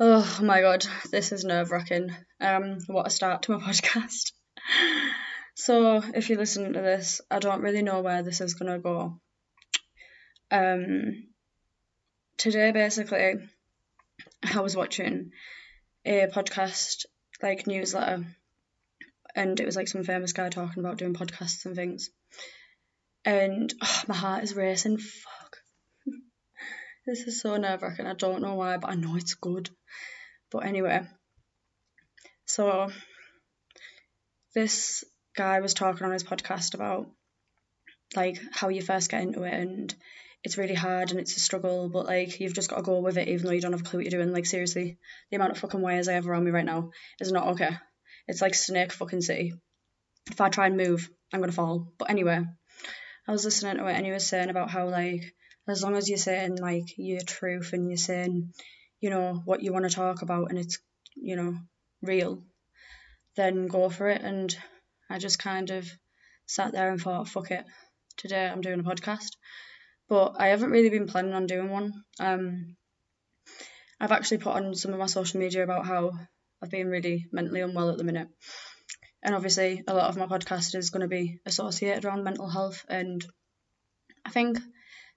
Oh my god, this is nerve wracking. Um, what a start to my podcast. so, if you listen to this, I don't really know where this is gonna go. Um, today, basically, I was watching a podcast, like newsletter, and it was like some famous guy talking about doing podcasts and things. And oh, my heart is racing. Fuck. this is so nerve wracking. I don't know why, but I know it's good. But anyway, so this guy was talking on his podcast about like how you first get into it and it's really hard and it's a struggle, but like you've just got to go with it even though you don't have a clue what you're doing. Like seriously, the amount of fucking wires I have around me right now is not okay. It's like snake fucking city. If I try and move, I'm gonna fall. But anyway, I was listening to it and he was saying about how like as long as you're saying like your truth and you're saying you know what you want to talk about and it's you know real then go for it. And i just kind of sat there and thought fuck it today i'm doing a podcast. But i haven't really been planning on doing one. Um i've actually put on some of my social media about how i've been really mentally unwell at the minute. And obviously a lot of my podcast is going to be associated around mental health. And i think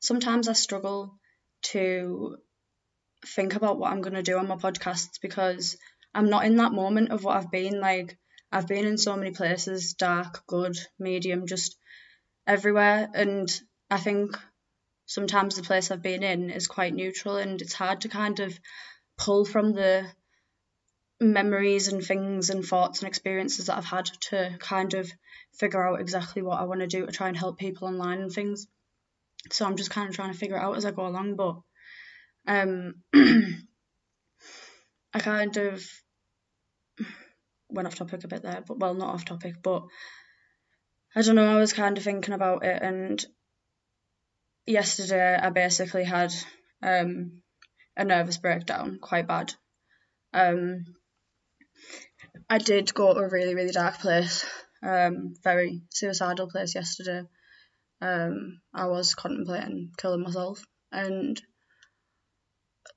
sometimes I struggle to think about what I'm going to do on my podcasts because I'm not in that moment of what I've been like. I've been in so many places dark, good, medium, just everywhere. And I think sometimes the place I've been in is quite neutral and it's hard to kind of pull from the memories and things and thoughts and experiences that I've had to kind of figure out exactly what I want to do to try and help people online and things so I'm just kind of trying to figure it out as I go along. But um, I kind of went off topic a bit there, but well, not off topic, but I don't know. I was kind of thinking about it, and yesterday I basically had um, a nervous breakdown, quite bad. Um, I did go to a really, really dark place, um, very suicidal place yesterday um, I was contemplating killing myself. And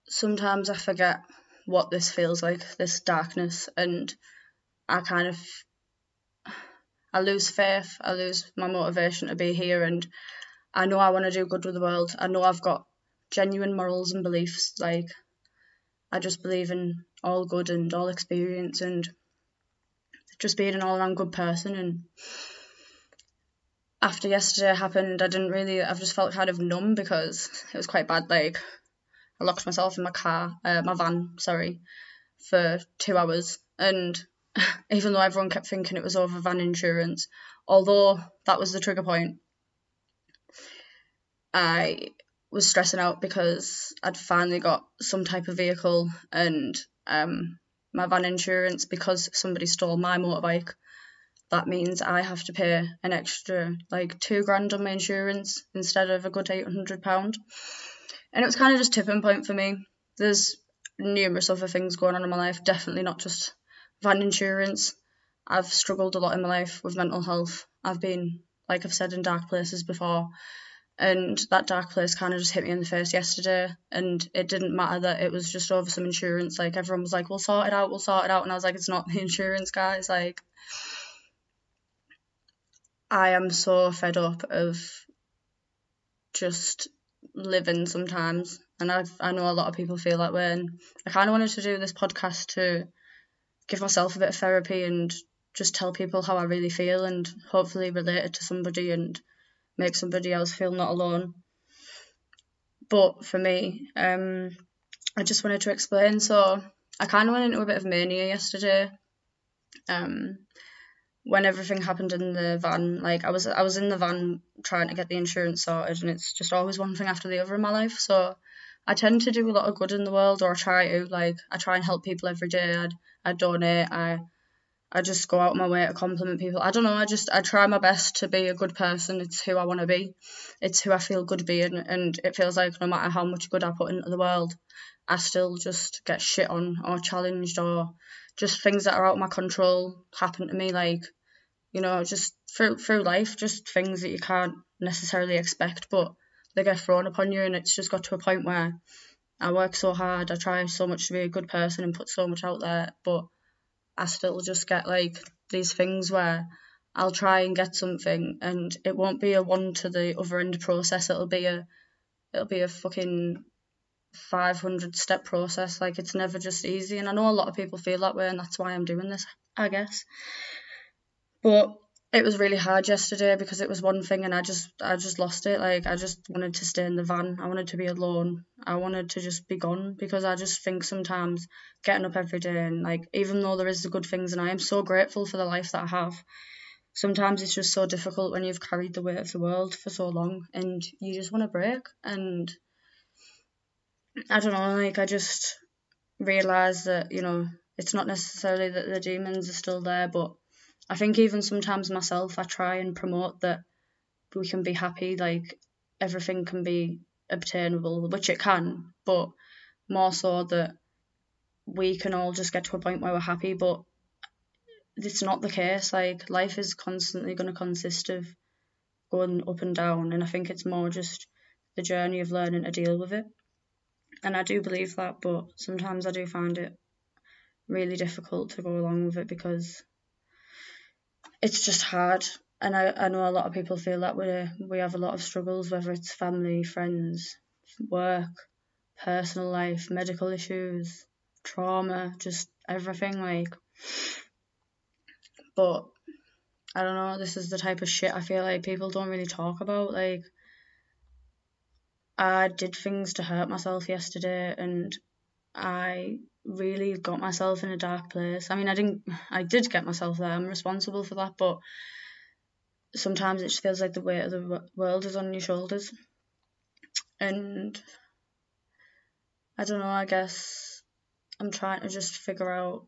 sometimes I forget what this feels like, this darkness, and I kind of I lose faith, I lose my motivation to be here, and I know I want to do good with the world. I know I've got genuine morals and beliefs. Like I just believe in all good and all experience and just being an all around good person and after yesterday happened, I didn't really, I've just felt kind of numb because it was quite bad. Like, I locked myself in my car, uh, my van, sorry, for two hours. And even though everyone kept thinking it was over van insurance, although that was the trigger point, I was stressing out because I'd finally got some type of vehicle and um, my van insurance because somebody stole my motorbike that means I have to pay an extra like two grand on my insurance instead of a good eight hundred pound. And it was kind of just tipping point for me. There's numerous other things going on in my life, definitely not just van insurance. I've struggled a lot in my life with mental health. I've been, like I've said, in dark places before. And that dark place kind of just hit me in the face yesterday. And it didn't matter that it was just over some insurance. Like, everyone was like, we'll sort it out, we'll sort it out. And I was like, it's not the insurance, guys. Like, I am so fed up of just living sometimes, and I I know a lot of people feel that way. And I kind of wanted to do this podcast to give myself a bit of therapy and just tell people how I really feel, and hopefully relate it to somebody and make somebody else feel not alone. But for me, um, I just wanted to explain. So I kind of went into a bit of mania yesterday. Um, when everything happened in the van, like I was I was in the van trying to get the insurance sorted, and it's just always one thing after the other in my life. So I tend to do a lot of good in the world, or I try to. Like I try and help people every day. I I donate. I I just go out my way to compliment people. I don't know. I just I try my best to be a good person. It's who I want to be. It's who I feel good being, and it feels like no matter how much good I put into the world, I still just get shit on or challenged or just things that are out of my control happen to me like you know just through through life just things that you can't necessarily expect but they get thrown upon you and it's just got to a point where I work so hard, I try so much to be a good person and put so much out there, but I still just get like these things where I'll try and get something and it won't be a one to the other end process, it'll be a it'll be a fucking 500 step process like it's never just easy and I know a lot of people feel that way and that's why I'm doing this I guess but it was really hard yesterday because it was one thing and I just I just lost it. Like I just wanted to stay in the van. I wanted to be alone. I wanted to just be gone because I just think sometimes getting up every day and like even though there is the good things and I am so grateful for the life that I have, sometimes it's just so difficult when you've carried the weight of the world for so long and you just want to break and I don't know, like I just realised that, you know, it's not necessarily that the demons are still there but I think even sometimes myself, I try and promote that we can be happy, like everything can be obtainable, which it can, but more so that we can all just get to a point where we're happy, but it's not the case. Like life is constantly going to consist of going up and down, and I think it's more just the journey of learning to deal with it. And I do believe that, but sometimes I do find it really difficult to go along with it because it's just hard. And I, I know a lot of people feel that we we have a lot of struggles, whether it's family, friends, work, personal life, medical issues, trauma, just everything like. But I don't know. This is the type of shit I feel like people don't really talk about. Like, I did things to hurt myself yesterday, and I really got myself in a dark place. I mean, I didn't, I did get myself there. I'm responsible for that, but sometimes it just feels like the weight of the world is on your shoulders. And I don't know, I guess I'm trying to just figure out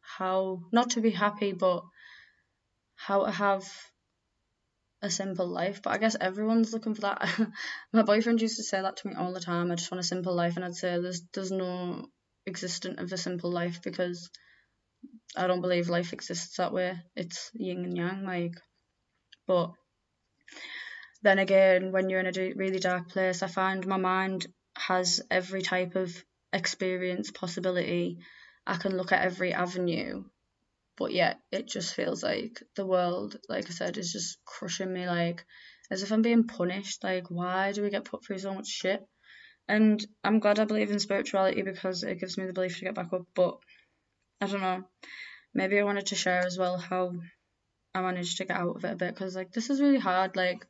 how, not to be happy, but how to have a simple life. But I guess everyone's looking for that. My boyfriend used to say that to me all the time. I just want a simple life, and I'd say there's there's no existent of a simple life because I don't believe life exists that way. It's yin and yang, like. But then again, when you're in a really dark place, I find my mind has every type of experience possibility. I can look at every avenue, but yet it just feels like the world, like I said, is just crushing me, like as if I'm being punished. Like, why do we get put through so much shit? And I'm glad I believe in spirituality because it gives me the belief to get back up. But I don't know. Maybe I wanted to share as well how I managed to get out of it a bit because like this is really hard. Like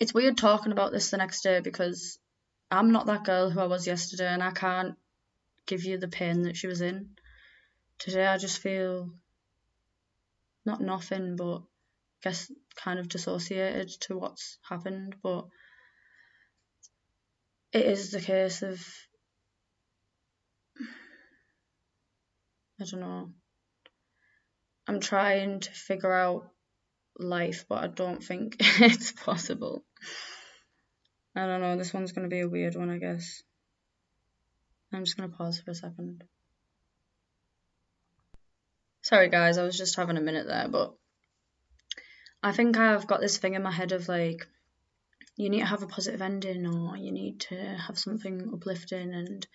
it's weird talking about this the next day because I'm not that girl who I was yesterday and I can't give you the pain that she was in. Today I just feel not nothing but I guess kind of dissociated to what's happened but it is the case of I don't know. I'm trying to figure out life, but I don't think it's possible. I don't know, this one's going to be a weird one, I guess. I'm just going to pause for a second. Sorry, guys, I was just having a minute there, but I think I've got this thing in my head of like, you need to have a positive ending or you need to have something uplifting and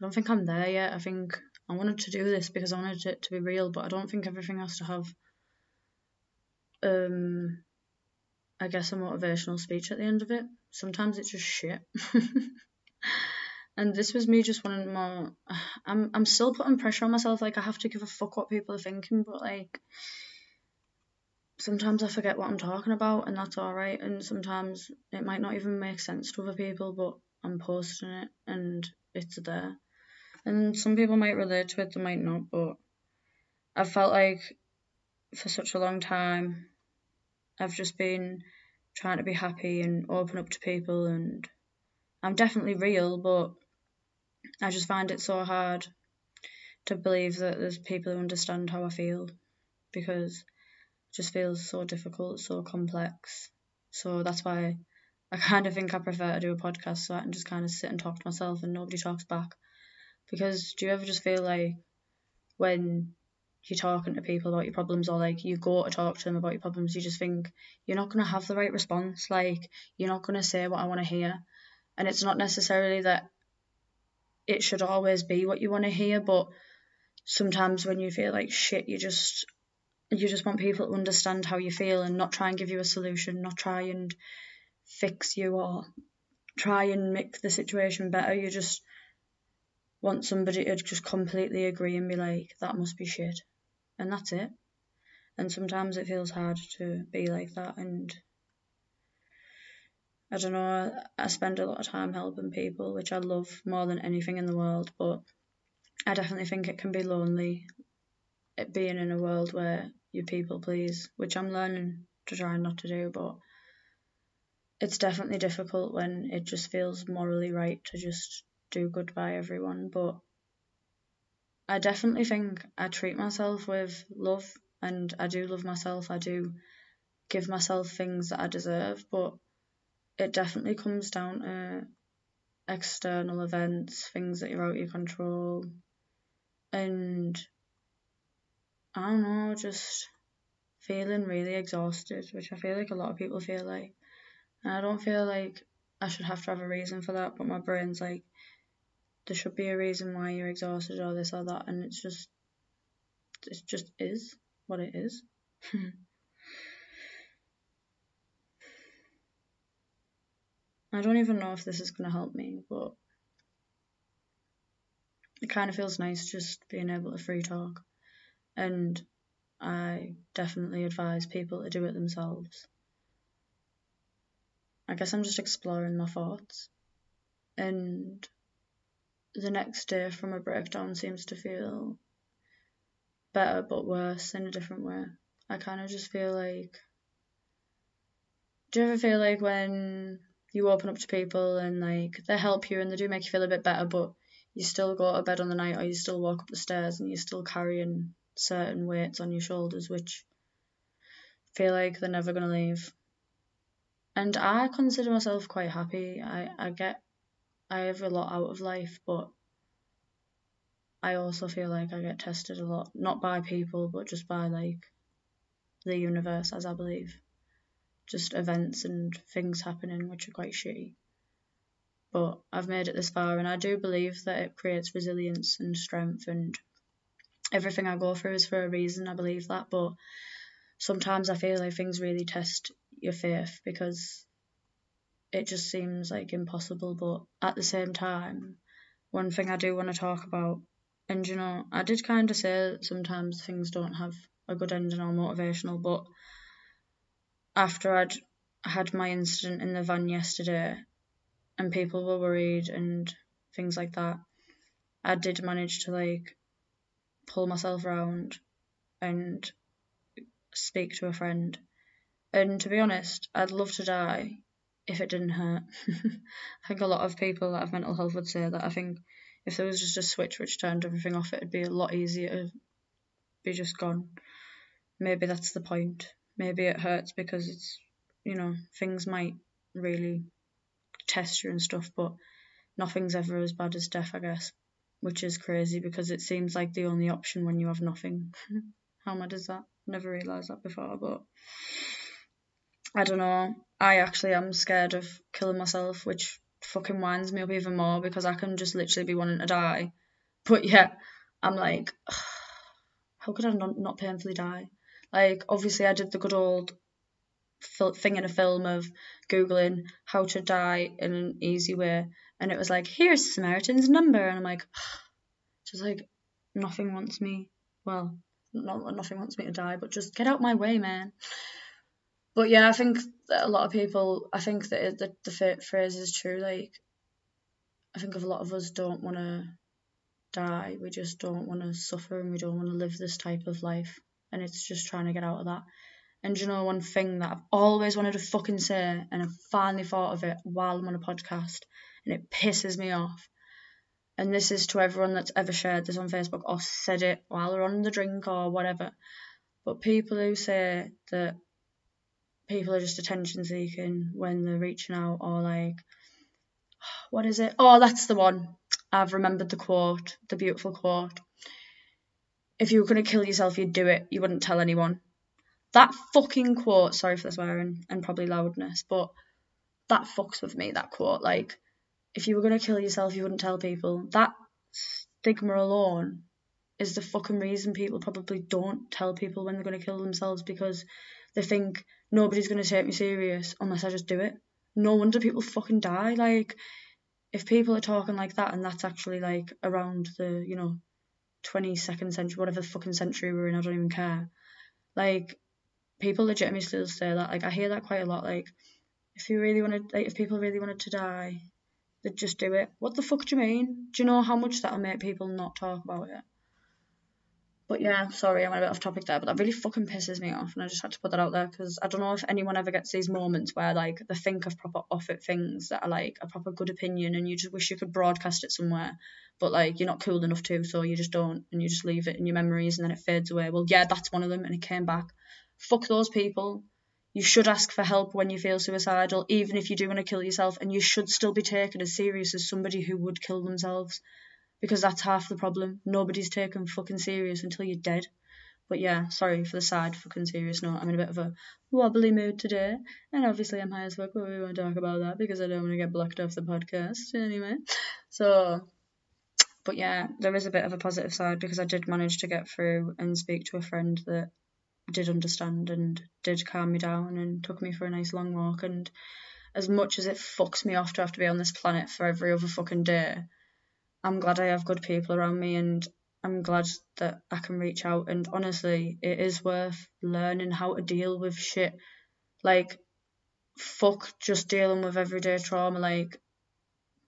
I don't think I'm there yet. I think I wanted to do this because I wanted it to be real, but I don't think everything has to have um I guess a motivational speech at the end of it. Sometimes it's just shit. and this was me just wanting more I'm I'm still putting pressure on myself, like I have to give a fuck what people are thinking, but like sometimes I forget what I'm talking about, and that's alright. And sometimes it might not even make sense to other people, but I'm posting it and it's there. And some people might relate to it, they might not, but I've felt like for such a long time I've just been trying to be happy and open up to people, and I'm definitely real, but I just find it so hard to believe that there's people who understand how I feel because it just feels so difficult, so complex. So that's why I kind of think I prefer to do a podcast so I can just kind of sit and talk to myself and nobody talks back. Because do you ever just feel like when you're talking to people about your problems or like you go to talk to them about your problems, you just think you're not going to have the right response. Like you're not going to say what I want to hear. And it's not necessarily that it should always be what you want to hear, but sometimes when you feel like shit, you just you just want people to understand how you feel and not try and give you a solution, not try and fix you or try and make the situation better. You just want somebody to just completely agree and be like, that must be shit. And that's it. And sometimes it feels hard to be like that. And I don't know, I spend a lot of time helping people, which I love more than anything in the world. But I definitely think it can be lonely it being in a world where you people please, which I'm learning to try not to do. But it's definitely difficult when it just feels morally right to just do good by everyone. But I definitely think I treat myself with love and I do love myself. I do give myself things that I deserve, but it definitely comes down to external events, things that you're out of your control, and I don't know, just feeling really exhausted, which I feel like a lot of people feel like. And I don't feel like I should have to have a reason for that, but my brain's like, there should be a reason why you're exhausted or this or that, and it's just, it just is what it is. I don't even know if this is going to help me, but it kind of feels nice just being able to free talk. And I definitely advise people to do it themselves. I guess I'm just exploring my thoughts. And the next day from a breakdown seems to feel better but worse in a different way. I kind of just feel like. Do you ever feel like when you open up to people and like they help you and they do make you feel a bit better, but you still go to bed on the night or you still walk up the stairs and you're still carrying certain weights on your shoulders which feel like they're never to leave. And I consider myself quite happy. I, I get, I have a lot out of life, but I also feel like I get tested a lot, not by people, but just by like the universe, as I believe just events and things happening which are quite shitty. But I've made it this far, and I do believe that it creates resilience and strength, and everything I go through is for a reason. I believe that, but sometimes I feel like things really test your faith because it just seems like impossible. But at the same time, one thing I do want to talk about, and you know, I did kind of say sometimes things don't have a good ending or motivational, but after I'd had my incident in the van yesterday and people were worried and things like that, I did manage to like pull myself around and speak to a friend. And to be honest, I'd love to die if it didn't hurt. I think a lot of people that have mental health would say that. I think if there was just a switch which turned everything off, it'd be a lot easier to be just gone. Maybe that's the point maybe it hurts because it's you know things might really test you and stuff but nothing's ever as bad as death i guess which is crazy because it seems like the only option when you have nothing. How mad is that? Never realized that before but i don't know. I actually am scared of killing myself which fucking winds me up even more because i can just literally be wanting to die. But yeah i'm like how could i not, not painfully die like, obviously, I did the good old thing in a film of googling how to die in an easy way, and it was like, here's Samaritan's number, and I'm like, just like nothing wants me. Well, not nothing wants me to die, but just get out my way, man. But yeah, I think that a lot of people, I think that the the phrase is true. Like, I think a lot of us don't want to die. We just don't want to suffer, and we don't want to live this type of life and it's just trying to get out of that. And you know one thing that I've always wanted to fucking say, and I finally thought of it while I'm on a podcast, and it pisses me off. And this is to everyone that's ever shared this on Facebook or said it while they're on the drink or whatever. But people who say that people are just attention seeking when they're reaching out or like what is it? Oh, that's the one. I've remembered the quote, the beautiful quote if you were going to kill yourself, you'd do it. You wouldn't tell anyone. That fucking quote, sorry for the swearing and probably loudness, but that fucks with me, that quote. Like, if you were going to kill yourself, you wouldn't tell people. That stigma alone is the fucking reason people probably don't tell people when they're going to kill themselves because they think nobody's going to take me serious unless I just do it. No wonder people fucking die. Like, if people are talking like that and that's actually like around the, you know, 22nd century, whatever fucking century we're in, I don't even care. Like, people legitimately still say that. Like, I hear that quite a lot. Like, if you really wanted, like, if people really wanted to die, they'd just do it. What the fuck do you mean? Do you know how much that'll make people not talk about it? But yeah, sorry, I went a bit off topic there, but that really fucking pisses me off, and I just had to put that out there because I don't know if anyone ever gets these moments where like they think of proper off it things that are like a proper good opinion, and you just wish you could broadcast it somewhere, but like you're not cool enough to, so you just don't, and you just leave it in your memories, and then it fades away. Well, yeah, that's one of them, and it came back. Fuck those people. You should ask for help when you feel suicidal, even if you do want to kill yourself, and you should still be taken as serious as somebody who would kill themselves because that's half the problem. Nobody's taken fucking serious until you're dead. But yeah, sorry for the sad fucking serious note. I'm in a bit of a wobbly mood today, and obviously I'm high as fuck, but we won't talk about that because I don't want to get blocked off the podcast anyway. So, but yeah, there is a bit of a positive side because I did manage to get through and speak to a friend that did understand and did calm me down and took me for a nice long walk. And as much as it fucks me off to have to be on this planet for every other fucking day, I'm glad I have good people around me and I'm glad that I can reach out and honestly it is worth learning how to deal with shit. Like fuck just dealing with everyday trauma like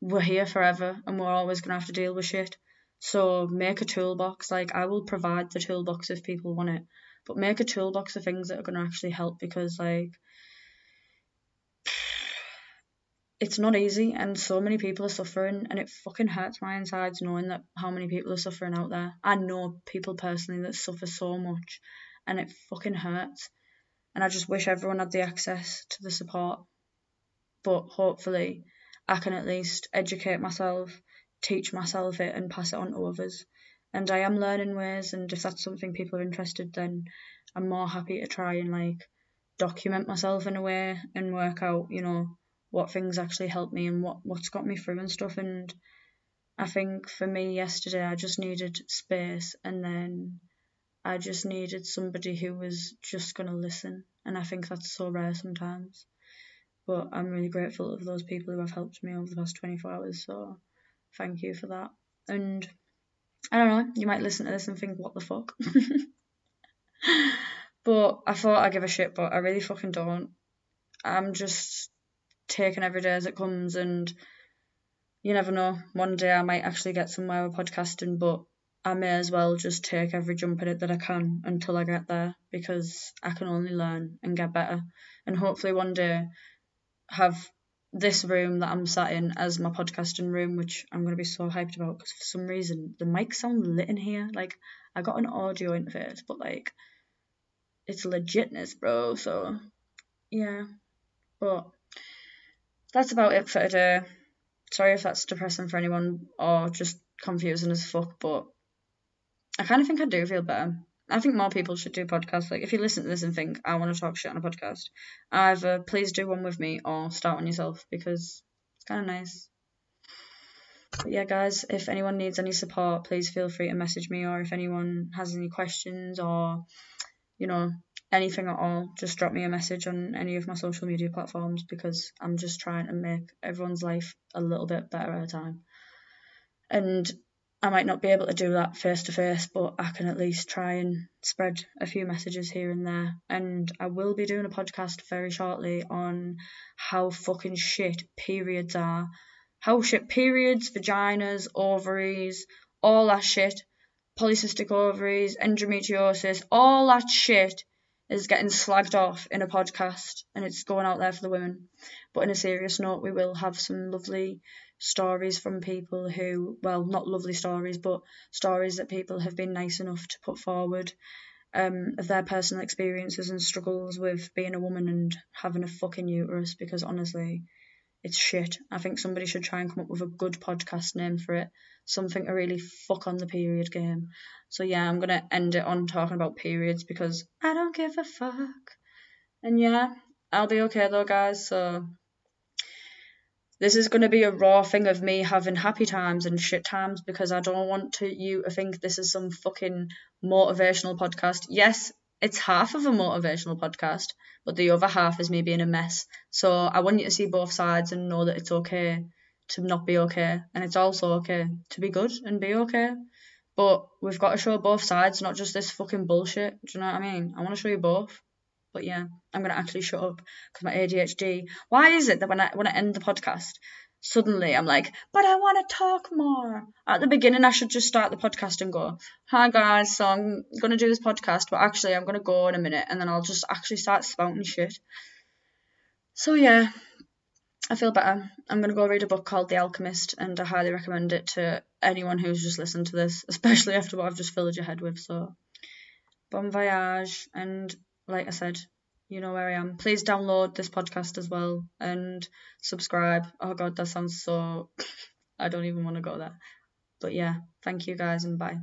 we're here forever and we're always gonna have to deal with shit. So make a toolbox like I will provide the toolbox if people want it but make a toolbox of things that are gonna actually help because like it's not easy and so many people are suffering and it fucking hurts my insides knowing that how many people are suffering out there. I know people personally that suffer so much and it fucking hurts. And I just wish everyone had the access to the support. But hopefully I can at least educate myself, teach myself it and pass it on to others. And I am learning ways and if that's something people are interested then I'm more happy to try and like document myself in a way and work out, you know, what things actually helped me and what what's got me through and stuff. And I think for me yesterday I just needed space. And then I just needed somebody who was just going to listen. And I think that's so rare sometimes. But I'm really grateful of those people who have helped me over the past 24 hours. So thank you for that. And I don't know you might listen to this and think what the fuck? But I thought I'd give a shit but I really fucking don't. I'm just taking every day as it comes and you never know one day i might actually get somewhere with podcasting but i may as well just take every jump at it that i can until i get there because i can only learn and get better. And hopefully one day have this room that i'm sat in as my podcasting room which i'm going to be so hyped about because for some reason the mic sound lit in here. Like i got an audio interface but like it's legitness bro so yeah. But that's about it for today. Sorry if that's depressing for anyone or just confusing as fuck, but I kind of think I do feel better. I think more people should do podcasts. Like, if you listen to this and think, I want to talk shit on a podcast, either please do one with me or start one yourself because it's kind of nice. But yeah, guys, if anyone needs any support, please feel free to message me, or if anyone has any questions or, you know, anything at all, just drop me a message on any of my social media platforms because I'm just trying to make everyone's life a little bit better at a time. And I might not be able to do that face to face, but I can at least try and spread a few messages here and there. And I will be doing a podcast very shortly on how fucking shit periods are. How shit periods, vaginas, ovaries, all that shit, polycystic ovaries, endometriosis, all that shit is getting slagged off in a podcast and it's going out there for the women. But in a serious note, we will have some lovely stories from people who, well, not lovely stories, but stories that people have been nice enough to put forward um, of their personal experiences and struggles with being a woman and having a fucking uterus because honestly, it's shit. I think somebody should try and come up with a good podcast name for it. Something to really fuck on the period game. So yeah, I'm gonna end it on talking about periods because I don't give a fuck. And yeah, I'll be okay though, guys. So this is going to be a raw thing of me having happy times and shit times because I don't want to you to think this is some fucking motivational podcast. Yes, it's half of a motivational podcast, but the other half is me being a mess. So I want you to see both sides and know that it's okay to not be okay, and it's also okay to be good and be okay. But we've got to show both sides, not just this fucking bullshit. Do you know what I mean? I want to show you both. But yeah, I'm gonna actually shut up because my ADHD. Why is it that when I when I end the podcast, suddenly I'm like, but I want to talk more. At the beginning, I should just start the podcast and go, hi guys, so I'm gonna do this podcast, but actually I'm gonna go in a minute, and then I'll just actually start spouting shit. So yeah, I feel better. I'm gonna go read a book called The Alchemist, and I highly recommend it to anyone who's just listened to this, especially after what I've just filled your head with. So, bon voyage, and like I said, you know where I am. Please download this podcast as well and subscribe. Oh god, that sounds so I don't even want to go there. But yeah, thank you guys and bye.